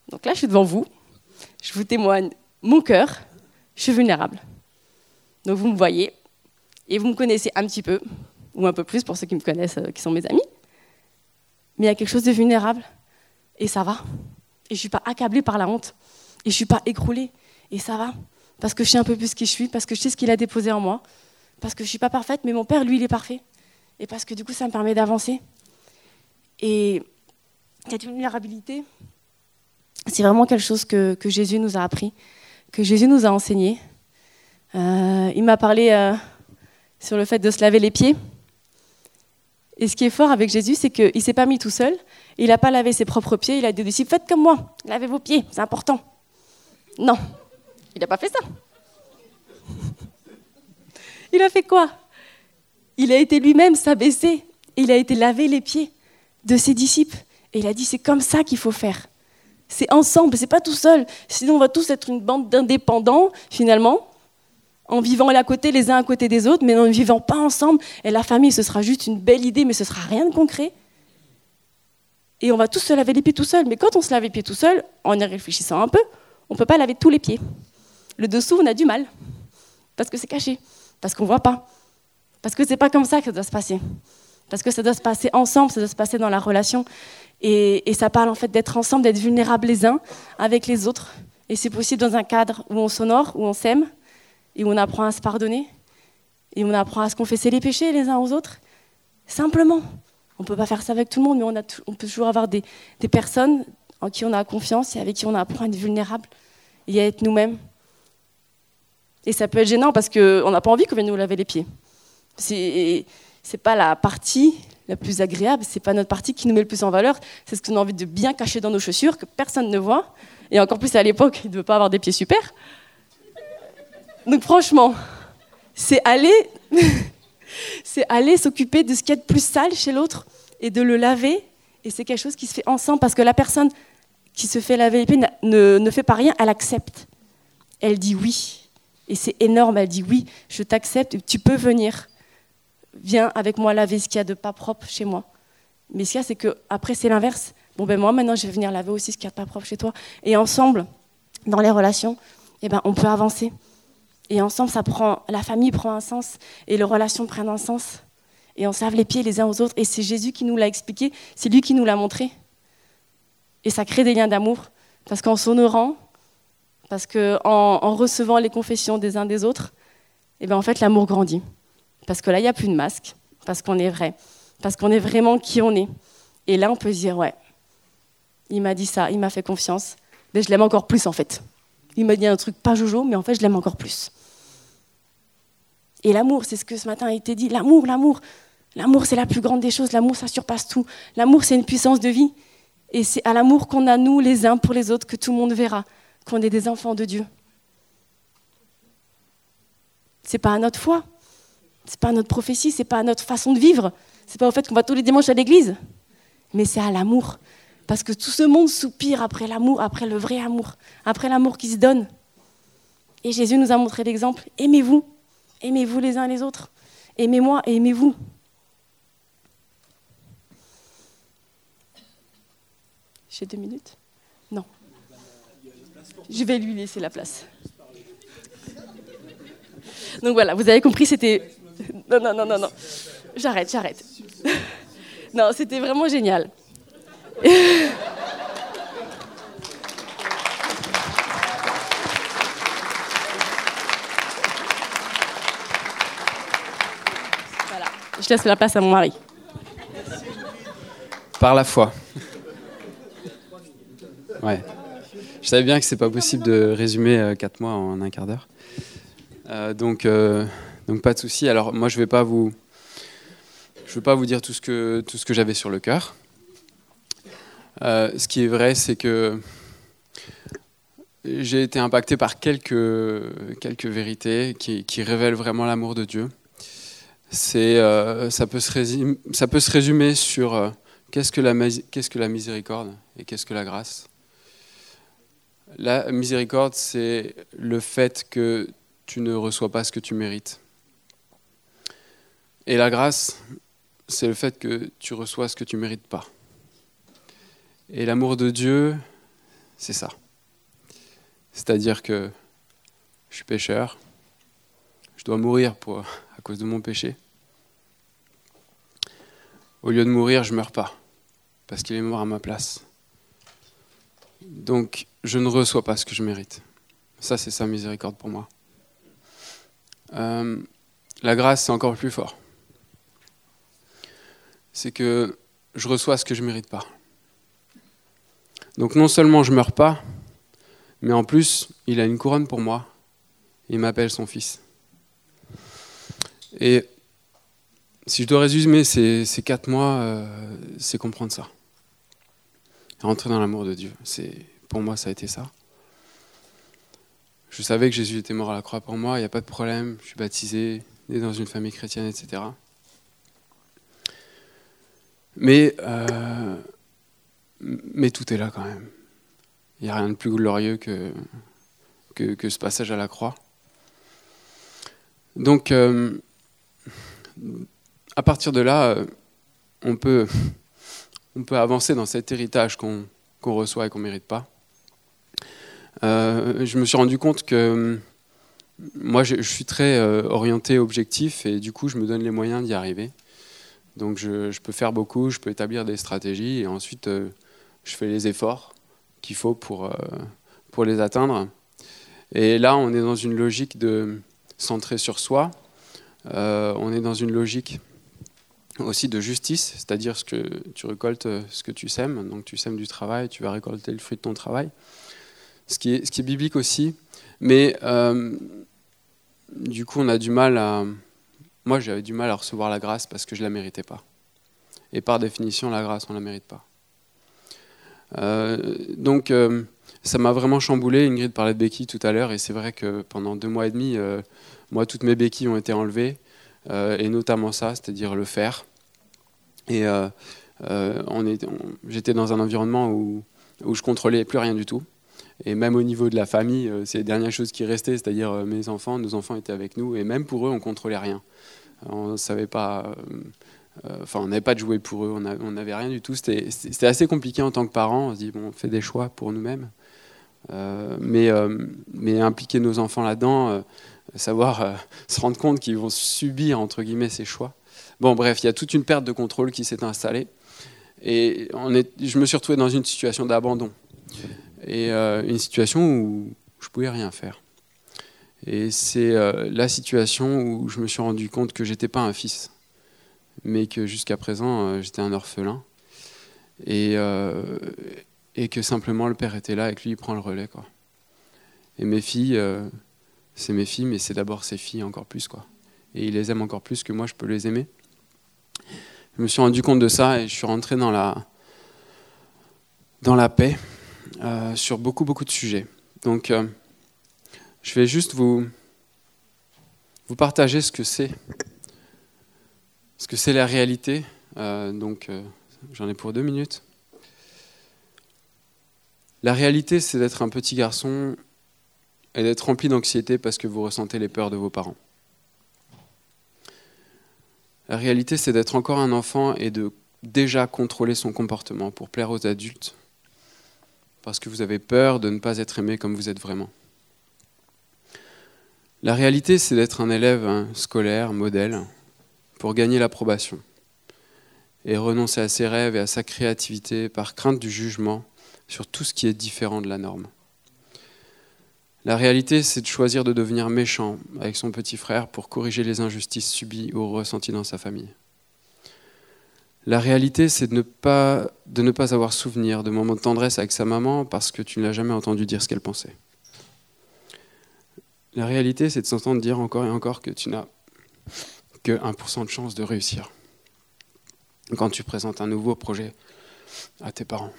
Donc là, je suis devant vous, je vous témoigne mon cœur, je suis vulnérable. Donc vous me voyez et vous me connaissez un petit peu, ou un peu plus pour ceux qui me connaissent, euh, qui sont mes amis. Mais il y a quelque chose de vulnérable et ça va. Et je ne suis pas accablée par la honte et je ne suis pas écroulée et ça va. Parce que je sais un peu plus qui je suis, parce que je sais ce qu'il a déposé en moi, parce que je ne suis pas parfaite, mais mon Père, lui, il est parfait. Et parce que du coup, ça me permet d'avancer. Et cette vulnérabilité, c'est vraiment quelque chose que, Jésus nous a appris, que Jésus nous a enseigné. Euh, il m'a parlé euh, sur le fait de se laver les pieds. Et ce qui est fort avec Jésus, c'est qu'il ne s'est pas mis tout seul, il n'a pas lavé ses propres pieds, il a dit aux disciples, faites comme moi, lavez vos pieds, c'est important. Non, il n'a pas fait ça. <laughs> Il a fait quoi? Il a été lui-même s'abaisser, il a été laver les pieds de ses disciples. Et il a dit, c'est comme ça qu'il faut faire. C'est ensemble, c'est pas tout seul. Sinon, on va tous être une bande d'indépendants, finalement, en vivant à côté, les uns à côté des autres, mais en ne vivant pas ensemble. Et la famille, ce sera juste une belle idée, mais ce sera rien de concret. Et on va tous se laver les pieds tout seul. Mais quand on se lave les pieds tout seul, en y réfléchissant un peu, on ne peut pas laver tous les pieds. Le dessous, on a du mal. Parce que c'est caché. Parce qu'on ne voit pas. Parce que ce n'est pas comme ça que ça doit se passer. Parce que ça doit se passer ensemble, ça doit se passer dans la relation. Et, ça parle en fait d'être ensemble, d'être vulnérables les uns avec les autres. Et c'est possible dans un cadre où on s'honore, où on s'aime, et où on apprend à se pardonner, et où on apprend à se confesser les péchés les uns aux autres. Simplement. On ne peut pas faire ça avec tout le monde, mais on, peut toujours avoir des, des, personnes en qui on a confiance et avec qui on apprend à être vulnérable et à être nous-mêmes. Et ça peut être gênant parce qu'on n'a pas envie qu'on vienne nous laver les pieds. C'est n'est pas la partie la plus agréable, c'est pas notre partie qui nous met le plus en valeur, c'est ce qu'on a envie de bien cacher dans nos chaussures, que personne ne voit. Et encore plus à l'époque, il ne veut pas avoir des pieds super. Donc franchement, c'est aller, <laughs> c'est aller s'occuper de ce qu'il y a de plus sale chez l'autre et de le laver. Et c'est quelque chose qui se fait ensemble parce que la personne qui se fait laver les pieds ne, ne fait pas rien, elle accepte. Elle dit oui. Et c'est énorme, elle dit oui, je t'accepte, tu peux venir. Viens avec moi laver ce qu'il y a de pas propre chez moi. Mais ce qu'il y a, c'est qu'après, c'est l'inverse. Bon, ben moi, maintenant, je vais venir laver aussi ce qu'il y a de pas propre chez toi. Et ensemble, dans les relations, eh ben, on peut avancer. Et ensemble, ça prend, la famille prend un sens et les relations prennent un sens. Et on se lave les pieds les uns aux autres. Et c'est Jésus qui nous l'a expliqué, c'est lui qui nous l'a montré. Et ça crée des liens d'amour. Parce qu'en s'honorant, parce qu'en en, recevant les confessions des uns des autres, eh ben en fait, l'amour grandit. Parce que là, il n'y a plus de masque, parce qu'on est vrai, parce qu'on est vraiment qui on est. Et là, on peut se dire, ouais, il m'a dit ça, il m'a fait confiance, mais je l'aime encore plus en fait. Il m'a dit un truc pas jojo, mais en fait, je l'aime encore plus. Et l'amour, c'est ce que ce matin a été dit. L'amour, l'amour. L'amour, c'est la plus grande des choses. L'amour, ça surpasse tout. L'amour, c'est une puissance de vie. Et c'est à l'amour qu'on a, nous, les uns pour les autres, que tout le monde verra qu'on est des enfants de Dieu. C'est pas à notre foi, c'est pas notre prophétie, c'est pas notre façon de vivre, c'est pas au fait qu'on va tous les dimanches à l'église, mais c'est à l'amour. Parce que tout ce monde soupire après l'amour, après le vrai amour, après l'amour qui se donne. Et Jésus nous a montré l'exemple aimez-vous, Aimez-vous les uns les autres. Aimez-moi et aimez-vous. J'ai deux minutes Non. Je vais lui laisser la place. Donc voilà, vous avez compris, c'était <laughs> non, non, non, non, non. J'arrête, j'arrête. <laughs> non, c'était vraiment génial. <laughs> voilà, je laisse la place à mon mari. Par la foi. Ouais. Je savais bien que c'est pas possible de résumer 4 euh, mois en un quart d'heure. Euh, donc, euh, donc pas de souci. Alors moi je vais pas vous, je vais pas vous dire tout ce que tout ce que j'avais sur le cœur. ce qui est vrai, c'est que j'ai été impacté par quelques quelques vérités qui, révèlent vraiment l'amour de Dieu. C'est ça peut se résumer, ça peut se résumer sur qu'est-ce que la qu'est-ce que la miséricorde et qu'est-ce que la grâce? La miséricorde, c'est le fait que tu ne reçois pas ce que tu mérites. Et la grâce, c'est le fait que tu reçois ce que tu ne mérites pas. Et l'amour de Dieu, c'est ça. C'est-à-dire que je suis pécheur, je dois mourir à cause de mon péché. Au lieu de mourir, je ne meurs pas, parce qu'il est mort à ma place. Donc, je ne reçois pas ce que je mérite. Ça, c'est sa miséricorde pour moi. Euh, la grâce, c'est encore plus fort. C'est que je reçois ce que je ne mérite pas. Donc non seulement je ne meurs pas, mais en plus, il a une couronne pour moi. Il m'appelle son fils. Et si je dois résumer ces, quatre mois, euh, c'est comprendre ça. Rentrer dans l'amour de Dieu. Pour moi, ça a été ça. Je savais que Jésus était mort à la croix pour moi, il n'y a pas de problème, je suis baptisé, né dans une famille chrétienne, etc. Mais, euh, mais tout est là quand même. Il n'y a rien de plus glorieux que, ce passage à la croix. Donc, euh, à partir de là, euh, on peut, avancer dans cet héritage qu'on reçoit et qu'on ne mérite pas. Je me suis rendu compte que moi, je, suis très orienté objectif et du coup, je me donne les moyens d'y arriver. Donc, je, peux faire beaucoup, je peux établir des stratégies et ensuite, euh, je fais les efforts qu'il faut pour, pour les atteindre. Et là, on est dans une logique de centrer sur soi. on est dans une logique aussi de justice, c'est-à-dire ce que tu récoltes ce que tu sèmes. Donc, tu sèmes du travail, tu vas récolter le fruit de ton travail ce qui est, ce qui est biblique aussi. Mais euh, du coup, on a du mal à. Moi, j'avais du mal à recevoir la grâce parce que je ne la méritais pas. Et par définition, la grâce, on ne la mérite pas. Euh, donc, euh, ça m'a vraiment chamboulé. Ingrid parlait de béquilles tout à l'heure, et c'est vrai que pendant deux mois et demi, moi, toutes mes béquilles ont été enlevées, et notamment ça, c'est-à-dire le fer. Et j'étais dans un environnement où, où je contrôlais plus rien du tout. Et même au niveau de la famille, euh, c'est les dernières choses qui restaient, c'est-à-dire euh, mes enfants, nos enfants étaient avec nous, et même pour eux, on contrôlait rien. On savait pas, euh, enfin, on n'avait pas de jouets pour eux, on n'avait rien du tout. C'était assez compliqué en tant que parents. On se dit bon, on fait des choix pour nous-mêmes, mais impliquer nos enfants là-dedans, savoir <laughs> se rendre compte qu'ils vont subir entre guillemets ces choix. Bon, bref, il y a toute une perte de contrôle qui s'est installée, et je me suis retrouvé dans une situation d'abandon et euh, une situation où je pouvais rien faire. Et c'est euh, la situation où je me suis rendu compte que j'étais pas un fils, mais que jusqu'à présent euh, j'étais un orphelin, et, que simplement le père était là et que lui il prend le relais quoi. Et mes filles, c'est mes filles, mais c'est d'abord ses filles encore plus quoi. Et il les aime encore plus que moi je peux les aimer. Je me suis rendu compte de ça et je suis rentré dans la dans la paix euh, sur beaucoup, beaucoup de sujets. Donc, euh, je vais juste vous, vous partager ce que c'est, ce que c'est la réalité. Euh, donc, j'en ai pour deux minutes. La réalité, c'est d'être un petit garçon et d'être rempli d'anxiété parce que vous ressentez les peurs de vos parents. La réalité, c'est d'être encore un enfant et de déjà contrôler son comportement pour plaire aux adultes parce que vous avez peur de ne pas être aimé comme vous êtes vraiment. La réalité, c'est d'être un élève scolaire, modèle, pour gagner l'approbation et renoncer à ses rêves et à sa créativité par crainte du jugement sur tout ce qui est différent de la norme. La réalité, c'est de choisir de devenir méchant avec son petit frère pour corriger les injustices subies ou ressenties dans sa famille. La réalité, c'est de ne pas, avoir souvenir de moments de tendresse avec sa maman parce que tu ne l'as jamais entendu dire ce qu'elle pensait. La réalité, c'est de s'entendre dire encore et encore que tu n'as que 1% de chance de réussir quand tu présentes un nouveau projet à tes parents.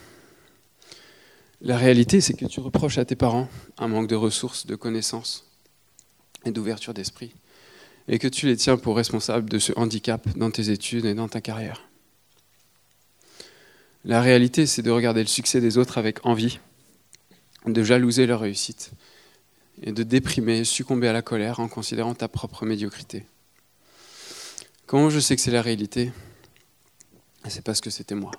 La réalité, c'est que tu reproches à tes parents un manque de ressources, de connaissances et d'ouverture d'esprit, et que tu les tiens pour responsables de ce handicap dans tes études et dans ta carrière. La réalité, c'est de regarder le succès des autres avec envie, de jalouser leur réussite et de déprimer, succomber à la colère en considérant ta propre médiocrité. Comment je sais que c'est la réalité? C'est parce que c'était moi.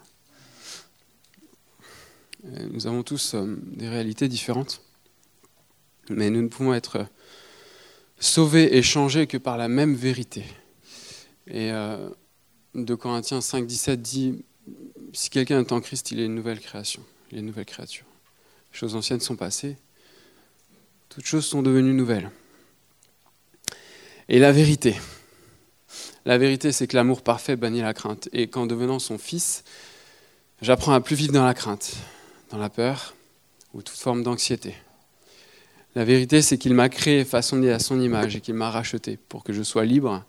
Nous avons tous euh, des réalités différentes, mais nous ne pouvons être sauvés et changés que par la même vérité. Et euh, de Corinthiens 5, 17 dit si quelqu'un est en Christ, il est une nouvelle création, il est une nouvelle créature. Les choses anciennes sont passées, toutes choses sont devenues nouvelles. Et la vérité, la vérité, c'est que l'amour parfait bannit la crainte. Et qu'en devenant son fils, j'apprends à plus vivre dans la crainte, dans la peur ou toute forme d'anxiété. La vérité, c'est qu'il m'a créé, façonné à son image et qu'il m'a racheté pour que je sois libre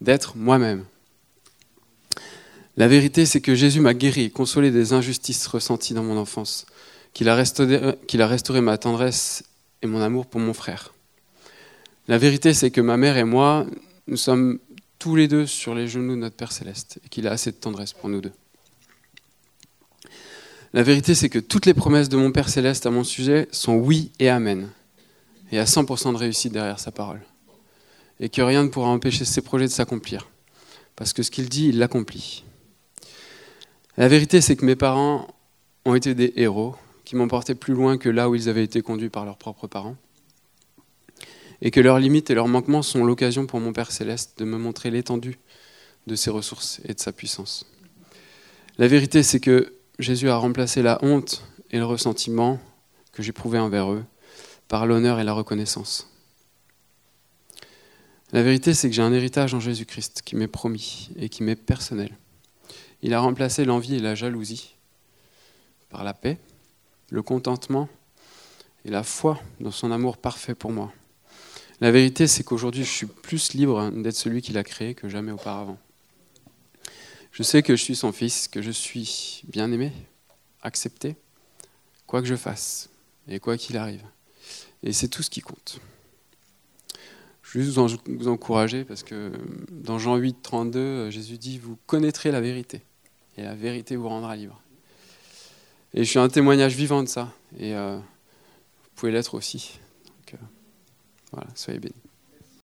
d'être moi-même, la vérité, c'est que Jésus m'a guéri, consolé des injustices ressenties dans mon enfance, qu'il a, restauré, ma tendresse et mon amour pour mon frère. La vérité, c'est que ma mère et moi, nous sommes tous les deux sur les genoux de notre Père céleste et qu'il a assez de tendresse pour nous deux. La vérité, c'est que toutes les promesses de mon Père céleste à mon sujet sont oui et amen, et à 100% de réussite derrière sa parole, et que rien ne pourra empêcher ses projets de s'accomplir, parce que ce qu'il dit, il l'accomplit. La vérité, c'est que mes parents ont été des héros qui m'ont porté plus loin que là où ils avaient été conduits par leurs propres parents. Et que leurs limites et leurs manquements sont l'occasion pour mon Père céleste de me montrer l'étendue de ses ressources et de sa puissance. La vérité, c'est que Jésus a remplacé la honte et le ressentiment que j'éprouvais envers eux par l'honneur et la reconnaissance. La vérité, c'est que j'ai un héritage en Jésus-Christ qui m'est promis et qui m'est personnel. Il a remplacé l'envie et la jalousie par la paix, le contentement et la foi dans son amour parfait pour moi. La vérité, c'est qu'aujourd'hui, je suis plus libre d'être celui qu'il a créé que jamais auparavant. Je sais que je suis son fils, que je suis bien aimé, accepté, quoi que je fasse et quoi qu'il arrive. Et c'est tout ce qui compte. Je veux juste vous encourager parce que dans Jean 8, 32, Jésus dit Vous connaîtrez la vérité et la vérité vous rendra libre. Et je suis un témoignage vivant de ça et euh, vous pouvez l'être aussi. Donc, euh, voilà, soyez bénis.